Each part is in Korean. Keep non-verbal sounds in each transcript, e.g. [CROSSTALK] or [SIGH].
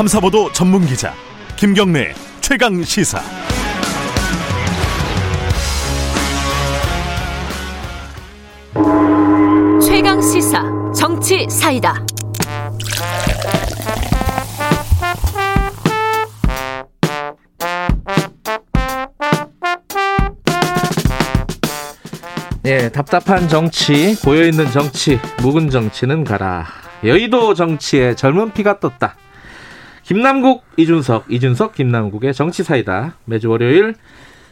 탐사보도 전문 기자 김경래 최강 시사. 최강 시사 정치 사이다. 예, 답답한 정치, 고여있는 정치, 묵은 정치는 가라. 여의도 정치에 젊은 피가 떴다. 김남국, 이준석, 이준석, 김남국의 정치사이다. 매주 월요일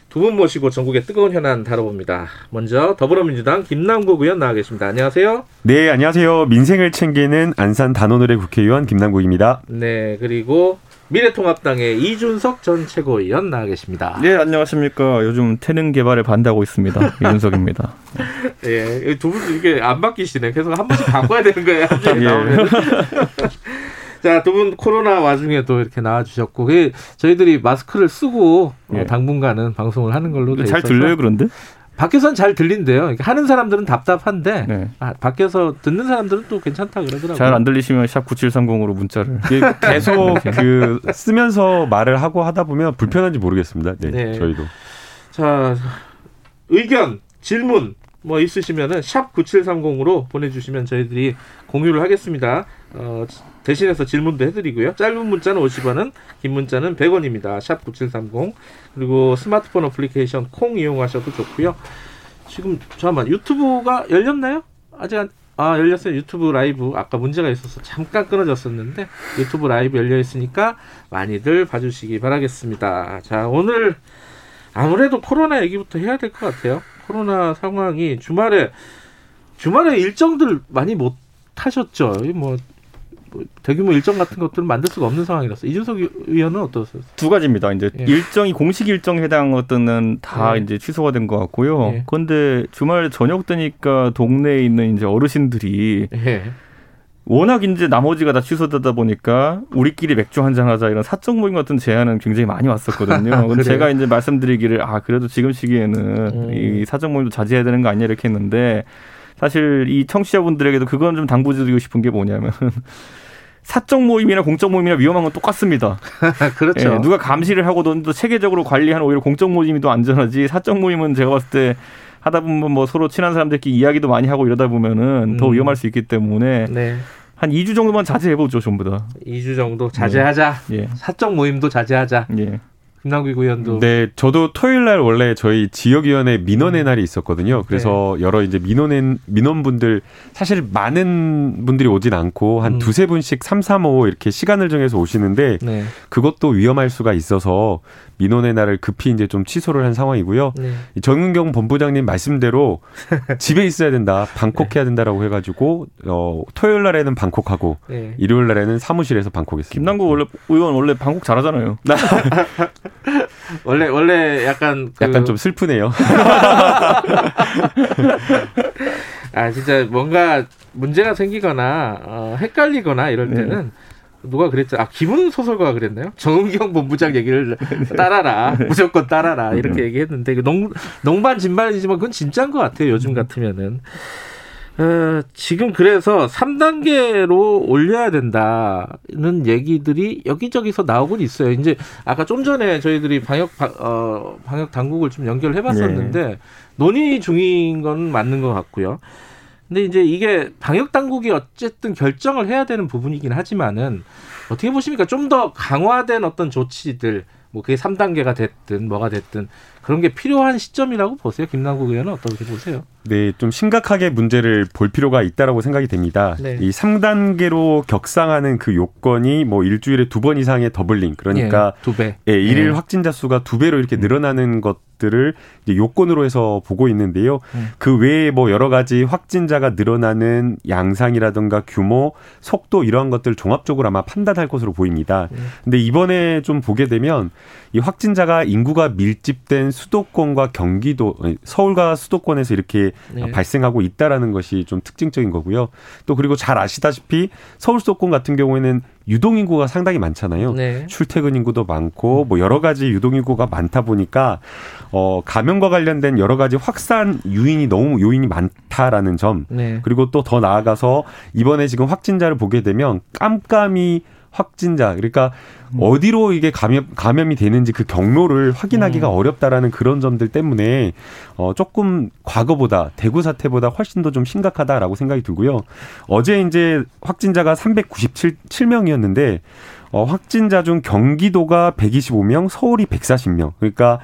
두 분 모시고 전국의 뜨거운 현안 다뤄봅니다. 먼저 더불어민주당 김남국 의원 나와 계십니다. 안녕하세요. 네, 안녕하세요. 민생을 챙기는 안산 단원을의 국회의원 김남국입니다. 네, 그리고 미래통합당의 이준석 전 최고위원 나와 계십니다. 네, 안녕하십니까. 요즘 태능 개발에 반대하고 있습니다. [LAUGHS] 이준석입니다. 예, 두분 이게 안 바뀌시네. 계속 한 번씩 바꿔야 되는 거예요. [LAUGHS] 예. 나오면. 자, 두 분 코로나 와중에도 이렇게 나와주셨고, 그 저희들이 마스크를 쓰고 예. 어, 당분간은 방송을 하는 걸로 잘 들려요, 그런데? 밖에선 잘 들린대요. 하는 사람들은 답답한데 네. 아, 밖에서 듣는 사람들은 또 괜찮다 그러더라고요. 잘 안 들리시면 샵 9730으로 문자를 계속 [LAUGHS] 그 쓰면서 말을 하고 하다 보면 불편한지 모르겠습니다. 네, 네. 저희도. 자, 의견, 질문 뭐 있으시면은 샵 9730으로 보내 주시면 저희들이 공유를 하겠습니다. 어, 대신해서 질문도 해드리고요. 짧은 문자는 50원은, 긴 문자는 100원입니다. 샵 9730. 그리고 스마트폰 어플리케이션 콩 이용하셔도 좋고요. 지금 잠깐만 유튜브가 열렸나요? 아직 안, 아 열렸어요. 유튜브 라이브 아까 문제가 있어서 잠깐 끊어졌었는데 유튜브 라이브 열려 있으니까 많이들 봐주시기 바라겠습니다. 자 오늘 아무래도 코로나 얘기부터 해야 될 것 같아요. 코로나 상황이 주말에 주말에 일정들 많이 못 하셨죠. 뭐, 뭐 대규모 일정 같은 것들은 만들 수가 없는 상황이라서 이준석 의원은 어떠세요? 두 가지입니다. 이제 예. 일정이 공식 일정에 해당한 것들은 다 예. 이제 취소가 된 것 같고요. 예. 그런데 주말 저녁 되니까 동네에 있는 이제 어르신들이 예. 워낙 이제 나머지가 다 취소되다 보니까 우리끼리 맥주 한잔 하자 이런 사적 모임 같은 제안은 굉장히 많이 왔었거든요. 근데 제가 이제 말씀드리기를 아 그래도 지금 시기에는 음. 이 사적 모임도 자제해야 되는 거 아니냐 이렇게 했는데 사실 이 청취자분들에게도 그건 좀 당부드리고 싶은 게 뭐냐면 [LAUGHS] 사적 모임이나 공적 모임이나 위험한 건 똑같습니다. [LAUGHS] 그렇죠. 예, 누가 감시를 하고 또 체계적으로 관리하는 오히려 공적 모임이 더 안전하지 사적 모임은 제가 봤을 때 하다 보면 뭐 서로 친한 사람들끼리 이야기도 많이 하고 이러다 보면은 음. 더 위험할 수 있기 때문에 네. 한 2주 정도만 자제해보죠, 전부 다. 2주 정도 자제하자. 네. 예. 사적 모임도 자제하자. 예. 김남국 의원도. 네, 저도 토요일 날 원래 저희 지역위원회 민원의 음. 날이 있었거든요. 그래서 네. 여러 이제 민원의 민원분들 사실 많은 분들이 오진 않고 한 음. 두세 분씩 삼삼오 이렇게 시간을 정해서 오시는데 네. 그것도 위험할 수가 있어서 민원의 날을 급히 이제 좀 취소를 한 상황이고요. 네. 정은경 본부장님 말씀대로 [LAUGHS] 집에 있어야 된다, 방콕해야 된다라고 해가지고 어, 토요일 날에는 방콕하고 네. 일요일 날에는 사무실에서 방콕했습니다. 김남국 원래 의원 원래 방콕 잘하잖아요. [LAUGHS] 원래 원래 약간 그... 약간 좀 슬프네요. [LAUGHS] 아 진짜 뭔가 문제가 생기거나 어, 헷갈리거나 이럴 때는. 네. 누가 그랬죠? 아 기분 소설가가 그랬나요? 정은경 본부장 얘기를 따라라 무조건 따라라 이렇게 얘기했는데 농 농반 진반이지만 그건 진짜인 것 같아요. 요즘 같으면은 어, 지금 그래서 3단계로 올려야 된다는 얘기들이 여기저기서 나오곤 있어요. 이제 아까 좀 전에 저희들이 방역 어, 방역 당국을 좀 연결해봤었는데 네. 논의 중인 건 맞는 것 같고요. 근데 이제 이게 방역 당국이 어쨌든 결정을 해야 되는 부분이긴 하지만은 어떻게 보십니까? 좀 더 강화된 어떤 조치들 뭐 그게 3단계가 됐든 뭐가 됐든 그런 게 필요한 시점이라고 보세요. 김남국 의원은 어떻게 보세요? 네, 좀 심각하게 문제를 볼 필요가 있다라고 생각이 됩니다. 네. 이 3단계로 격상하는 그 요건이 뭐 일주일에 두 번 이상의 더블링 그러니까 예, 두 배. 예, 일일 예. 확진자 수가 두 배로 이렇게 음. 늘어나는 것 이제 요건으로 해서 보고 있는데요. 음. 그 외에 뭐 여러 가지 확진자가 늘어나는 양상이라든가 규모, 속도 이러한 것들 종합적으로 아마 판단할 것으로 보입니다. 음. 근데 이번에 좀 보게 되면 이 확진자가 인구가 밀집된 수도권과 경기도, 서울과 수도권에서 이렇게 네. 발생하고 있다라는 것이 좀 특징적인 거고요. 또 그리고 잘 아시다시피 서울 수도권 같은 경우에는 유동 인구가 상당히 많잖아요. 네. 출퇴근 인구도 많고 뭐 여러 가지 유동 인구가 많다 보니까 어 감염과 관련된 여러 가지 확산 유인이 너무 요인이 많다라는 점. 네. 그리고 또 더 나아가서 이번에 지금 확진자를 보게 되면 깜깜이 확진자 그러니까 음. 어디로 이게 감염 감염이 되는지 그 경로를 확인하기가 음. 어렵다라는 그런 점들 때문에 어 조금 과거보다 대구 사태보다 훨씬 더 좀 심각하다라고 생각이 들고요. 어제 이제 확진자가 397명이었는데 어 확진자 중 경기도가 125명, 서울이 140명. 그러니까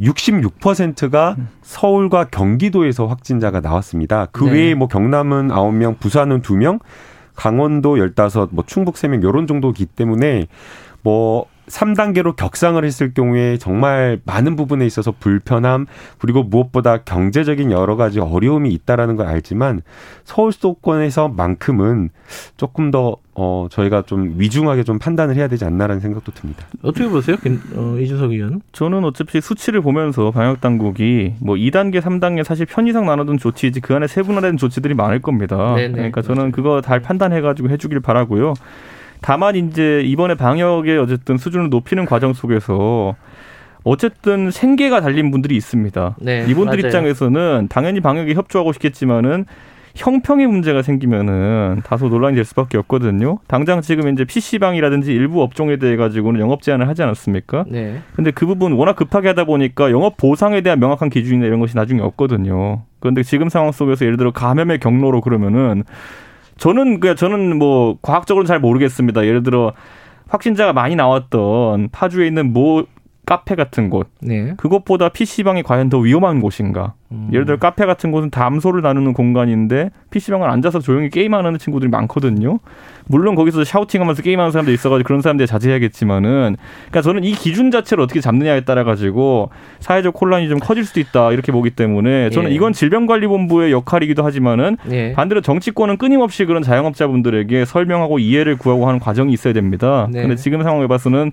66%가 서울과 경기도에서 확진자가 나왔습니다. 그 네. 외에 뭐 경남은 9명, 부산은 2명, 강원도 15, 뭐 충북 3명 요런 정도기 때문에 뭐 3단계로 격상을 했을 경우에 정말 많은 부분에 있어서 불편함 그리고 무엇보다 경제적인 여러 가지 어려움이 있다라는 걸 알지만 서울 수도권에서만큼은 조금 더 어, 저희가 좀 위중하게 좀 판단을 해야 되지 않나라는 생각도 듭니다. 어떻게 보세요? 김, 어, 이준석 의원? 저는 어차피 수치를 보면서 방역 당국이 뭐 2단계, 3단계 사실 편의상 나눠둔 조치이지 그 안에 세분화된 조치들이 많을 겁니다. 네네, 그러니까 저는 그거 잘 판단해 가지고 해 주길 바라고요. 다만 이제 이번에 방역의 어쨌든 수준을 높이는 과정 속에서 어쨌든 생계가 달린 분들이 있습니다. 네, 이분들 맞아요. 입장에서는 당연히 방역에 협조하고 싶겠지만은 형평의 문제가 생기면은 다소 논란이 될 수밖에 없거든요. 당장 지금 이제 PC방이라든지 일부 업종에 대해 가지고는 영업 제한을 하지 않았습니까? 네. 근데 그 부분 워낙 급하게 하다 보니까 영업 보상에 대한 명확한 기준이나 이런 것이 나중에 없거든요. 그런데 지금 상황 속에서 예를 들어 감염의 경로로 그러면은 저는 그 저는 뭐 과학적으로는 잘 모르겠습니다. 예를 들어 확진자가 많이 나왔던 파주에 있는 모 카페 같은 곳, 네. 그것보다 PC방이 과연 더 위험한 곳인가? 음. 예를 들어 카페 같은 곳은 담소를 나누는 공간인데 PC방은 앉아서 조용히 게임하는 친구들이 많거든요. 물론 거기서 샤우팅하면서 게임하는 사람도 있어가지고 그런 사람들 자제해야겠지만은, 그러니까 저는 이 기준 자체를 어떻게 잡느냐에 따라 가지고 사회적 혼란이 좀 커질 수도 있다 이렇게 보기 때문에 저는 예. 이건 질병관리본부의 역할이기도 하지만은 예. 반대로 정치권은 끊임없이 그런 자영업자분들에게 설명하고 이해를 구하고 하는 과정이 있어야 됩니다. 네. 근데 지금 상황에 봐서는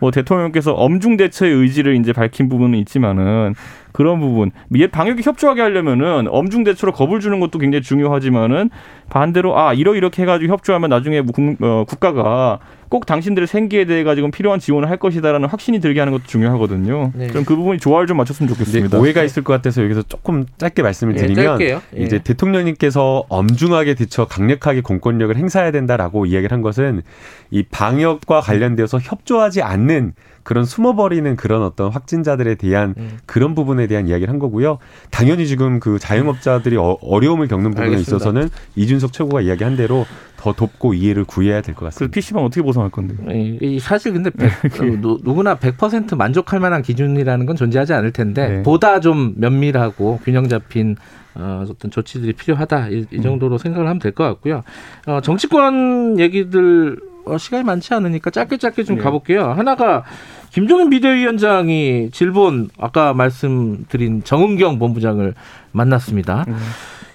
뭐 대통령께서 엄중 대처의 의지를 이제 밝힌 부분은 있지만은 그런 부분 방역에 협조하게 하려면은 엄중 대처로 겁을 주는 것도 굉장히 중요하지만은 반대로 아 이러 이렇게 해가지고 협조하면 나중에 국, 어, 국가가 꼭 당신들의 생계에 대해 가지고 필요한 지원을 할 것이다라는 확신이 들게 하는 것도 중요하거든요. 네. 좀그 부분이 조화를 좀 맞췄으면 좋겠습니다. 네, 오해가 있을 것 같아서 여기서 조금 짧게 말씀을 예, 드리면 예, 이제 대통령님께서 엄중하게 대처 강력하게 공권력을 행사해야 된다라고 이야기를 한 것은 이 방역과 관련되어서 협조하지 않는 그런 숨어버리는 그런 어떤 확진자들에 대한 음. 그런 부분에 대한 이야기를 한 거고요. 당연히 지금 그 자영업자들이 어, 려움을 겪는 부분에 알겠습니다. 있어서는 이준석 최고가 이야기한 대로 더 돕고 이해를 구해야 될 것 같습니다. 그 PC방 어떻게 보상할 건데? 사실 근데 100, 어, [LAUGHS] 누구나 100% 만족할 만한 기준이라는 건 존재하지 않을 텐데 네. 보다 좀 면밀하고 균형 잡힌 어, 어떤 조치들이 필요하다 이, 이 음. 정도로 음. 생각을 하면 될 것 같고요. 어, 정치권 얘기들 어, 시간이 많지 않으니까 짧게 짧게 좀 네. 가볼게요. 하나가 김종인 비대위원장이 질본 아까 말씀드린 정은경 본부장을 만났습니다. 음.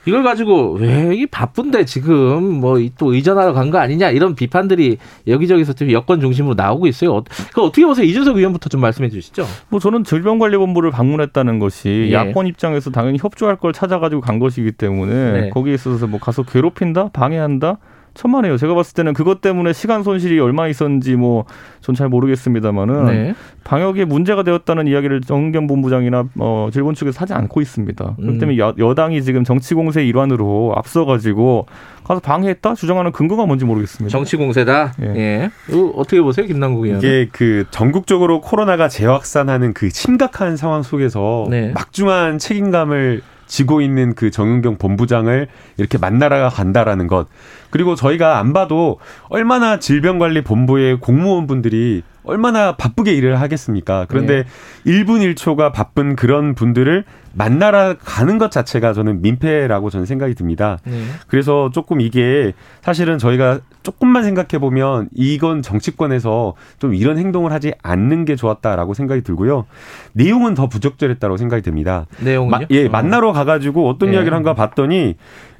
이걸 가지고 왜 이 바쁜데 지금 뭐 또 의전하러 간 거 아니냐 이런 비판들이 여기저기서 좀 여권 중심으로 나오고 있어요. 그 어떻게 보세요? 이준석 의원부터 좀 말씀해 주시죠. 뭐 저는 질병관리본부를 방문했다는 것이 예. 야권 입장에서 당연히 협조할 걸 찾아가지고 간 것이기 때문에 네. 거기에 있어서 뭐 가서 괴롭힌다, 방해한다 천만에요. 제가 봤을 때는 그것 때문에 시간 손실이 얼마나 있었는지 뭐 전 잘 모르겠습니다만은 네. 방역에 문제가 되었다는 이야기를 정경 본부장이나 어 질본 측에서 하지 않고 있습니다. 그렇기 음. 때문에 여, 여당이 지금 정치 공세 일환으로 앞서 가지고 가서 방해했다 주장하는 근거가 뭔지 모르겠습니다. 정치 공세다. 예. 예. 어떻게 보세요, 김남국 의원? 이게 그 전국적으로 코로나가 재확산하는 그 심각한 상황 속에서 네. 막중한 책임감을 지고 있는 그 정은경 본부장을 이렇게 만나러 간다라는 것. 그리고 저희가 안 봐도 얼마나 질병관리본부의 공무원분들이 얼마나 바쁘게 일을 하겠습니까? 그런데 네. 1분 1초가 바쁜 그런 분들을 만나러 가는 것 자체가 저는 민폐라고 저는 생각이 듭니다. 네. 그래서 조금 이게 사실은 저희가 조금만 생각해 보면 이건 정치권에서 좀 이런 행동을 하지 않는 게 좋았다라고 생각이 들고요. 내용은 더 부적절했다고 생각이 듭니다. 내용은요? 예, 만나러 가가지고 어떤 네. 이야기를 한가 봤더니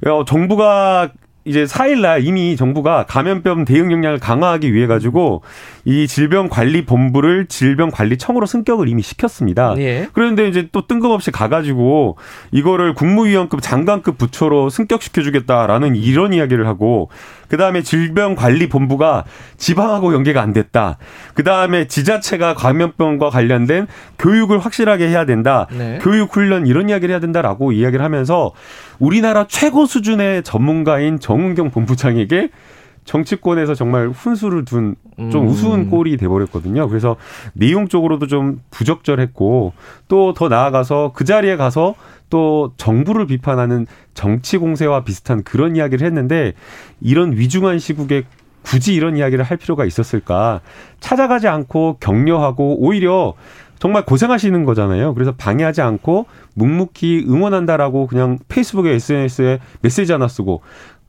어, 정부가 이제 4일날 이미 정부가 감염병 대응 역량을 강화하기 위해 가지고 이 질병관리본부를 질병관리청으로 승격을 이미 시켰습니다. 예. 그런데 이제 또 뜬금없이 가가지고 이거를 국무위원급 장관급 부처로 승격시켜주겠다라는 이런 이야기를 하고 그 다음에 질병관리본부가 지방하고 연계가 안 됐다. 그 다음에 지자체가 감염병과 관련된 교육을 확실하게 해야 된다. 네. 교육 훈련 이런 이야기를 해야 된다라고 이야기를 하면서 우리나라 최고 수준의 전문가인 정은경 본부장에게 정치권에서 정말 훈수를 둔좀 음. 우스운 꼴이 돼버렸거든요. 그래서 내용적으로도 좀 부적절했고 또 더 나아가서 그 자리에 가서 또 정부를 비판하는 정치 공세와 비슷한 그런 이야기를 했는데 이런 위중한 시국에 굳이 이런 이야기를 할 필요가 있었을까? 찾아가지 않고 격려하고 오히려 정말 고생하시는 거잖아요. 그래서 방해하지 않고 묵묵히 응원한다라고 그냥 페이스북에 SNS에 메시지 하나 쓰고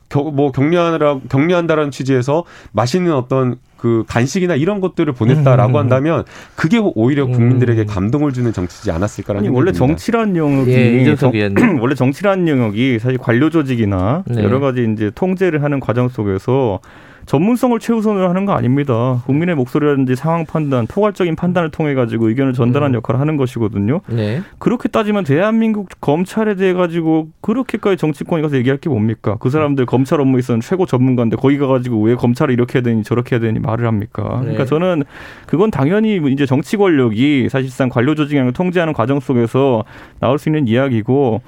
겨, 뭐 격려하느라 격려한다라는 취지에서 맛있는 어떤 그 간식이나 이런 것들을 보냈다라고 음. 한다면 그게 오히려 국민들에게 음. 감동을 주는 정치지 않았을까라는 아니, 원래 정치란 영역이 예, 정, [CLEARS THROAT] 원래 정치란 영역이 사실 관료 조직이나 네. 여러 가지 이제 통제를 하는 과정 속에서 전문성을 최우선으로 하는 거 아닙니다. 국민의 목소리라든지 상황 판단, 포괄적인 판단을 통해 가지고 의견을 전달하는 음. 역할을 하는 것이거든요. 네. 그렇게 따지면 대한민국 검찰에 대해 가지고 그렇게까지 정치권이 가서 얘기할 게 뭡니까? 그 사람들 검찰 업무에 있어는 최고 전문가인데 거기 가가지고 왜 검찰을 이렇게 해야 되니 저렇게 해야 되니 말을 합니까? 네. 그러니까 저는 그건 당연히 이제 정치 권력이 사실상 관료 조직을 통제하는 과정 속에서 나올 수 있는 이야기고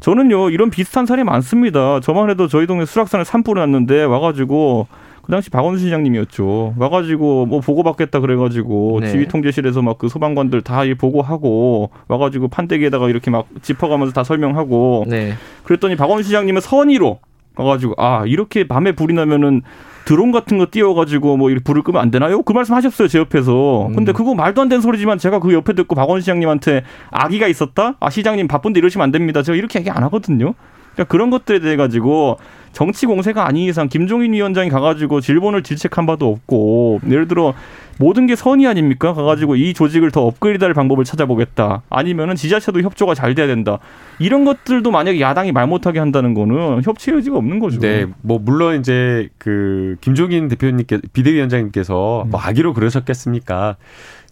저는요 이런 비슷한 사례 많습니다. 저만 해도 저희 동네 수락산에 산불이 났는데 와가지고 그 당시 박원순 시장님이었죠. 와가지고 뭐 보고받겠다 그래가지고 네. 지휘통제실에서 막 그 소방관들 다 보고하고 와가지고 판때기에다가 이렇게 막 짚어가면서 다 설명하고 네. 그랬더니 박원순 시장님은 선의로 와가지고 아 이렇게 밤에 불이 나면은 드론 같은 거 띄워가지고 뭐 이렇게 불을 끄면 안 되나요? 그 말씀 하셨어요 제 옆에서. 음. 근데 그거 말도 안 되는 소리지만 제가 그 옆에 듣고 박원 시장님한테 아기가 있었다? 아 시장님 바쁜데 이러시면 안 됩니다. 제가 이렇게 얘기 안 하거든요. 그러니까 그런 것들에 대해 가지고 정치 공세가 아닌 이상 김종인 위원장이 가가지고 질본을 질책한 바도 없고 예를 들어 모든 게 선의 아닙니까? 가가지고 이 조직을 더 업그레이드할 방법을 찾아보겠다. 아니면은 지자체도 협조가 잘 돼야 된다. 이런 것들도 만약에 야당이 말 못하게 한다는 거는 협치 의지가 없는 거죠. 네, 뭐 물론 이제 그 김종인 대표님께 비대위원장님께서 뭐 아기로 그러셨겠습니까?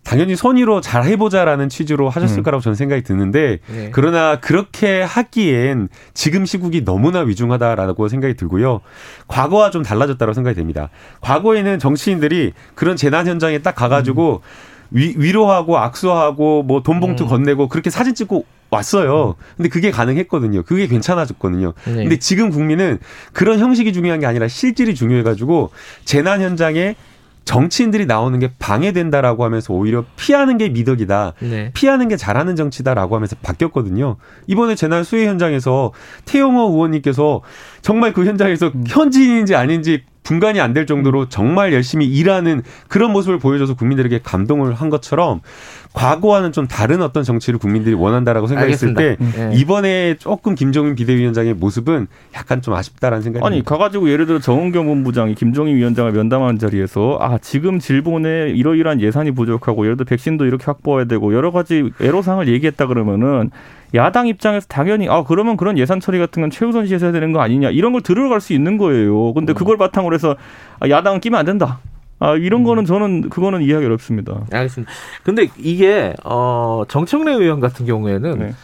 당연히 선의로 잘 해보자라는 취지로 하셨을 음. 거라고 저는 생각이 드는데 네. 그러나 그렇게 하기엔 지금 시국이 너무나 위중하다라고 생각이 들고요. 과거와 좀 달라졌다고 생각이 됩니다. 과거에는 정치인들이 그런 재난 현장에 딱 가가지고 음. 위, 위로하고 악수하고 뭐 돈 봉투 음. 건네고 그렇게 사진 찍고 왔어요. 근데 그게 가능했거든요. 그게 괜찮아졌거든요. 네. 근데 지금 국민은 그런 형식이 중요한 게 아니라 실질이 중요해가지고 재난 현장에 정치인들이 나오는 게 방해된다라고 하면서 오히려 피하는 게 미덕이다. 네. 피하는 게 잘하는 정치다라고 하면서 바뀌었거든요. 이번에 재난 수해 현장에서 태영호 의원님께서 정말 그 현장에서 음. 현지인인지 아닌지 분간이 안 될 정도로 정말 열심히 일하는 그런 모습을 보여줘서 국민들에게 감동을 한 것처럼 과거와는 좀 다른 어떤 정치를 국민들이 원한다라고 생각했을 알겠습니다. 때 네. 이번에 조금 김종인 비대위원장의 모습은 약간 좀 아쉽다라는 생각이 아니 가가지고 예를 들어 정은경 본부장이 김종인 위원장을 면담하는 자리에서 아 지금 질본에 이러이러한 예산이 부족하고 예를 들어 백신도 이렇게 확보해야 되고 여러 가지 애로사항을 얘기했다 그러면은 야당 입장에서 당연히 아 그러면 그런 예산 처리 같은 건 최우선시해야 되는 거 아니냐 이런 걸 들어갈 수 있는 거예요. 근데 음. 그걸 바탕으로 해서 아, 야당은 끼면 안 된다. 아, 이런 음. 거는 저는 그거는 이해하기 어렵습니다. 알겠습니다. 근데 이게 어 정청래 의원 같은 경우에는 네.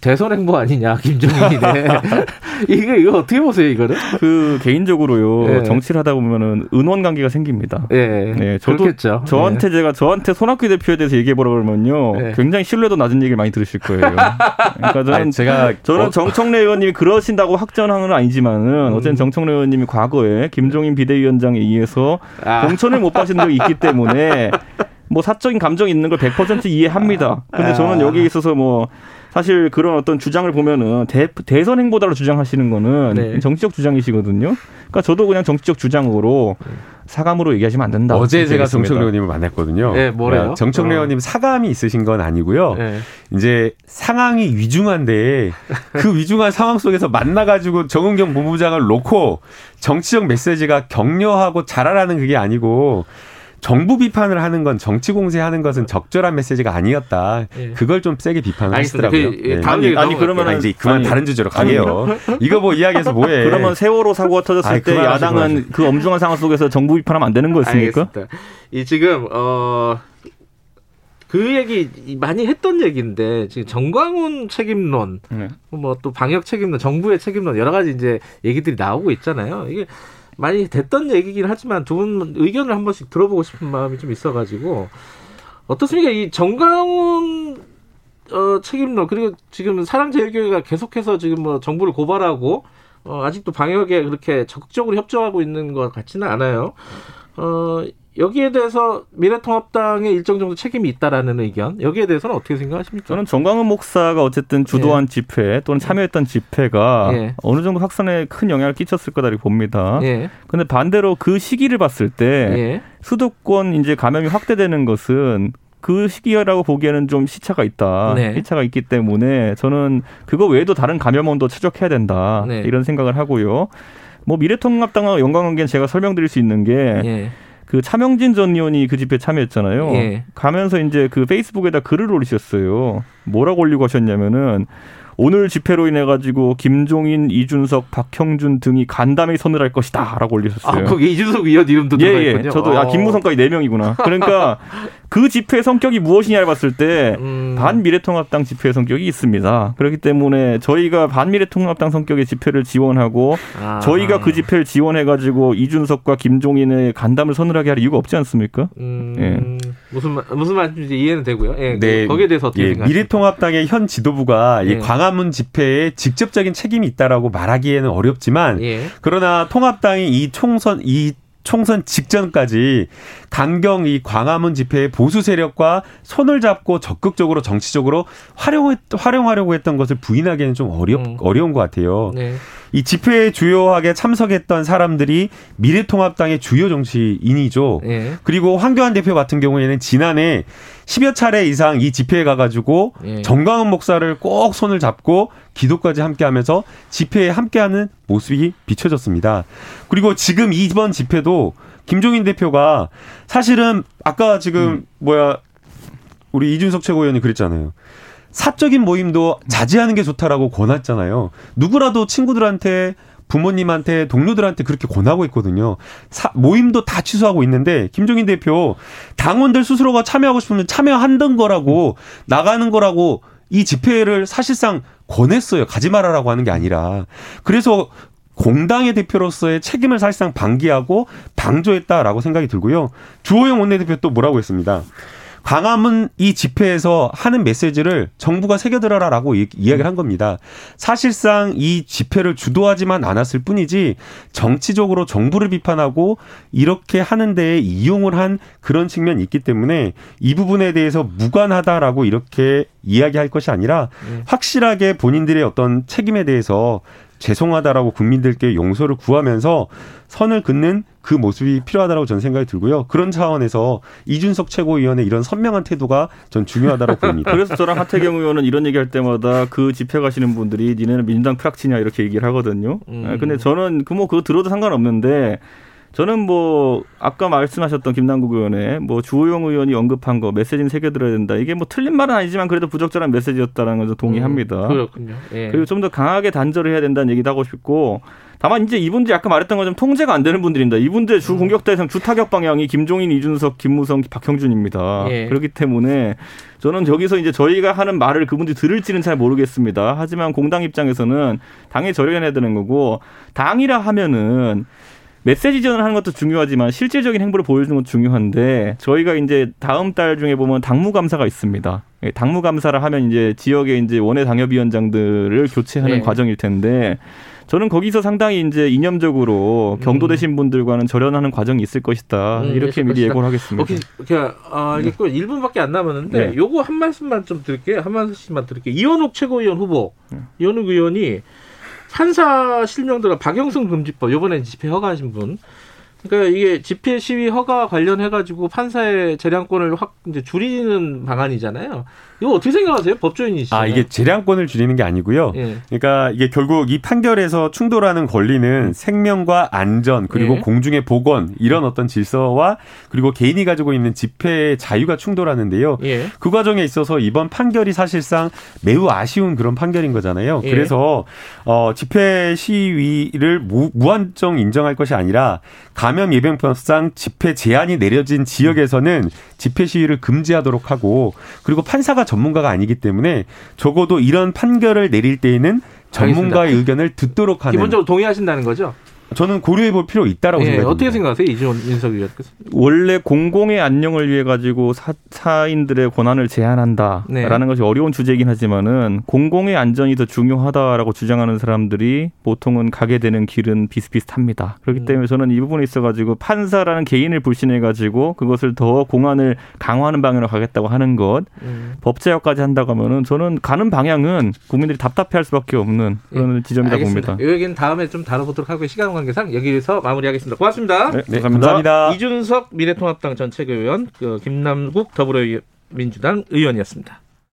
대선 행보 아니냐 김정인이네. [LAUGHS] 이게 이거 어떻게 보세요 이거는? 그 개인적으로요 네. 정치를 하다 보면은 은원 관계가 생깁니다. 네, 네 저도 그렇겠죠. 저한테 네. 제가 저한테 손학규 대표에 대해서 얘기해 보라 그러면요 네. 굉장히 신뢰도 낮은 얘기를 많이 들으실 거예요. [LAUGHS] 그러니까 저는 아니, 제가 저는 어. 정청래 의원님이 그러신다고 확전하는 건 아니지만은 음. 어쨌든 정청래 의원님이 과거에 김종인 비대위원장에 의해서 아. 공천을 못 받으신 적이 있기 때문에 [LAUGHS] 뭐 사적인 감정이 있는 걸 100% 이해합니다. 근데 저는 여기 있어서 뭐 사실 그런 어떤 주장을 보면은 대, 대선 행보다로 주장하시는 거는 네. 정치적 주장이시거든요. 그러니까 저도 그냥 정치적 주장으로 사감으로 얘기하시면 안 된다. 어제 제가 정청래 의원님을 만났거든요. 네, 뭐래요? 정청래 어. 의원님 사감이 있으신 건 아니고요. 네. 이제 상황이 위중한데 그 위중한 상황 속에서 만나가지고 정은경 본부장을 놓고 정치적 메시지가 격려하고 잘하라는 그게 아니고 정부 비판을 하는 건 정치 공세하는 것은 적절한 메시지가 아니었다. 예. 그걸 좀 세게 비판을 하시더라고요. 그, 네. 다음 얘기 아니 그러면 이제 그만 아니, 다른 주제로 가게요. [LAUGHS] 이거 뭐 이야기해서 뭐해? 그러면 세월호 사고가 터졌을 아니, 때 야당은 그 엄중한 상황 속에서 정부 비판하면 안 되는 거였습니까? 알겠습니다. 이 지금 어. 그 얘기 많이 했던 얘기인데 지금 정광훈 책임론, 네. 뭐또 방역 책임론, 정부의 책임론 여러 가지 이제 얘기들이 나오고 있잖아요. 이게 많이 됐던 얘기긴 하지만 두 분 의견을 한 번씩 들어보고 싶은 마음이 좀 있어가지고 어떻습니까? 이 정강훈 어, 책임론 그리고 지금 사랑제일교회가 계속해서 지금 뭐 정부를 고발하고 어, 아직도 방역에 그렇게 적극적으로 협조하고 있는 것 같지는 않아요. 어, 여기에 대해서 미래통합당의 일정 정도 책임이 있다라는 의견 여기에 대해서는 어떻게 생각하십니까? 저는 정광훈 목사가 어쨌든 주도한 예. 집회 또는 참여했던 집회가 예. 어느 정도 확산에 큰 영향을 끼쳤을 거다 이렇게 봅니다. 예. 근데 반대로 그 시기를 봤을 때 예. 수도권 이제 감염이 확대되는 것은 그 시기라고 보기에는 좀 시차가 있다. 네. 시차가 있기 때문에 저는 그거 외에도 다른 감염원도 추적해야 된다. 네. 이런 생각을 하고요. 뭐 미래통합당과 연관관계는 제가 설명드릴 수 있는 게 예. 그 차명진 전 의원이 그 집회에 참여했잖아요. 예. 가면서 이제 그 페이스북에다 글을 올리셨어요. 뭐라고 올리고 하셨냐면은 오늘 집회로 인해 가지고 김종인, 이준석, 박형준 등이 간담회 선을 할 것이다라고 올리셨어요. 아, 거기 이준석 의원 이름도 예, 들어가 있군요. 예. 저도 아, 어. 김무성까지 네 명이구나. 그러니까 그 집회 성격이 무엇이냐를 봤을 때 음. 반미래통합당 집회 성격이 있습니다. 그렇기 때문에 저희가 반미래통합당 성격의 집회를 지원하고 아. 저희가 그 집회를 지원해 가지고 이준석과 김종인의 간담을 선을하게 할 이유가 없지 않습니까? 음. 예. 무슨 무슨 말인지 이해는 되고요. 예. 네. 거기에 대해서 어떻게 예. 생각하십니까? 미래통합당의 현 지도부가 예. 이 광화 광화문 집회에 직접적인 책임이 있다라고 말하기에는 어렵지만 예. 그러나 통합당이 이 총선 이 총선 직전까지 강경 이 광화문 집회의 보수 세력과 손을 잡고 적극적으로 정치적으로 활용 활용하려고 했던 것을 부인하기에는 좀 어렵 음. 어려운 것 같아요. 네. 이 집회에 주요하게 참석했던 사람들이 미래통합당의 주요 정치인이죠. 예. 그리고 황교안 대표 같은 경우에는 지난해 10여 차례 이상 이 집회에 가가지고 예. 정광훈 목사를 꼭 손을 잡고 기도까지 함께 하면서 집회에 함께하는 모습이 비춰졌습니다. 그리고 지금 이번 집회도 김종인 대표가 사실은 아까 지금 음. 뭐야 우리 이준석 최고위원이 그랬잖아요. 사적인 모임도 자제하는 게 좋다라고 권했잖아요. 누구라도 친구들한테 부모님한테 동료들한테 그렇게 권하고 있거든요. 사, 모임도 다 취소하고 있는데 김종인 대표 당원들 스스로가 참여하고 싶으면 참여한던 거라고 나가는 거라고 이 집회를 사실상 권했어요. 가지 말아라고 하는 게 아니라. 그래서 공당의 대표로서의 책임을 사실상 방기하고 방조했다라고 생각이 들고요. 주호영 원내대표 또 뭐라고 했습니다. 광화문 이 집회에서 하는 메시지를 정부가 새겨들어라라고 이야기를 한 겁니다. 사실상 이 집회를 주도하지만 않았을 뿐이지 정치적으로 정부를 비판하고 이렇게 하는 데에 이용을 한 그런 측면이 있기 때문에 이 부분에 대해서 무관하다라고 이렇게 이야기할 것이 아니라 네. 확실하게 본인들의 어떤 책임에 대해서 죄송하다라고 국민들께 용서를 구하면서 선을 긋는 그 모습이 필요하다고 저는 생각이 들고요. 그런 차원에서 이준석 최고위원의 이런 선명한 태도가 전 중요하다고 봅니다. [LAUGHS] 그래서 저랑 하태경 의원은 이런 얘기할 때마다 그 집회 가시는 분들이 니네는 민주당 프락치냐 이렇게 얘기를 하거든요. 음. 근데 저는 그 뭐 그거 들어도 상관없는데 저는 뭐 아까 말씀하셨던 김남국 의원의 뭐 주호영 의원이 언급한 거 메시지는 새겨들어야 된다. 이게 뭐 틀린 말은 아니지만 그래도 부적절한 메시지였다는 것을 동의합니다. 음, 그렇군요. 예. 그리고 좀 더 강하게 단절을 해야 된다는 얘기도 하고 싶고 다만 이제 이분들이 아까 말했던 것처럼 통제가 안 되는 분들입니다. 이분들 주 음. 공격 대상 주 타격 방향이 김종인, 이준석, 김무성, 박형준입니다. 예. 그렇기 때문에 저는 여기서 이제 저희가 하는 말을 그분들이 들을지는 잘 모르겠습니다. 하지만 공당 입장에서는 당에 절연해야 되는 거고 당이라 하면은 메시지 전하는 것도 중요하지만 실질적인 행보를 보여주는 것도 중요한데 저희가 이제 다음 달 중에 보면 당무 감사가 있습니다. 예, 당무 감사를 하면 이제 지역의 이제 원외 당협위원장들을 교체하는 네. 과정일 텐데 저는 거기서 상당히 이제 이념적으로 음. 경도되신 분들과는 절연하는 과정이 있을 것이다. 음, 이렇게 미리 예고를 하겠습니다. 오케이, 그냥 아, 알겠고 네. 1분밖에 안 남았는데 네. 요거 한 말씀만 좀 드릴게요. 한 말씀만 드릴게요. 이현욱 최고위원 후보, 네. 이현욱 의원이 판사 실명들과 박영승 금지법 요번에 집회 허가하신 분 그러니까 이게 집회 시위 허가 관련해 가지고 판사의 재량권을 확 이제 줄이는 방안이잖아요. 이거 어떻게 생각하세요? 법조인이시죠? 아 이게 재량권을 줄이는 게 아니고요. 예. 그러니까 이게 결국 이 판결에서 충돌하는 권리는 생명과 안전 그리고 예. 공중의 보건 이런 어떤 질서와 그리고 개인이 가지고 있는 집회의 자유가 충돌하는데요. 예. 그 과정에 있어서 이번 판결이 사실상 매우 아쉬운 그런 판결인 거잖아요. 예. 그래서 어 집회 시위를 무, 무한정 인정할 것이 아니라 감염 예방법상 집회 제한이 내려진 지역에서는 집회 시위를 금지하도록 하고 그리고 판사가 전문가가 아니기 때문에 적어도 이런 판결을 내릴 때에는 전문가의 알겠습니다. 의견을 듣도록 하는 기본적으로 동의하신다는 거죠? 저는 고려해 볼 필요 있다라고 예, 생각합니다. 어떻게 생각하세요, 인석 위원께서? 원래 공공의 안녕을 위해 가지고 사, 사인들의 권한을 제한한다라는 네. 것이 어려운 주제이긴 하지만은 공공의 안전이 더 중요하다라고 주장하는 사람들이 보통은 가게 되는 길은 비슷비슷합니다. 그렇기 음. 때문에 저는 이 부분에 있어 가지고 판사라는 개인을 불신해 가지고 그것을 더 공안을 강화하는 방향으로 가겠다고 하는 것 음. 법제화까지 한다고 하면은 저는 가는 방향은 국민들이 답답해할 수밖에 없는 그런 지점이다 예, 알겠습니다. 봅니다. 이 얘기는 다음에 좀 다뤄보도록 하고요. 시간 관계상 여기서 마무리하겠습니다. 고맙습니다. 네, 네, 감사합니다. 감사합니다. 이준석 미래통합당 전 최고위원, 그 김남국 더불어민주당 의원이었습니다.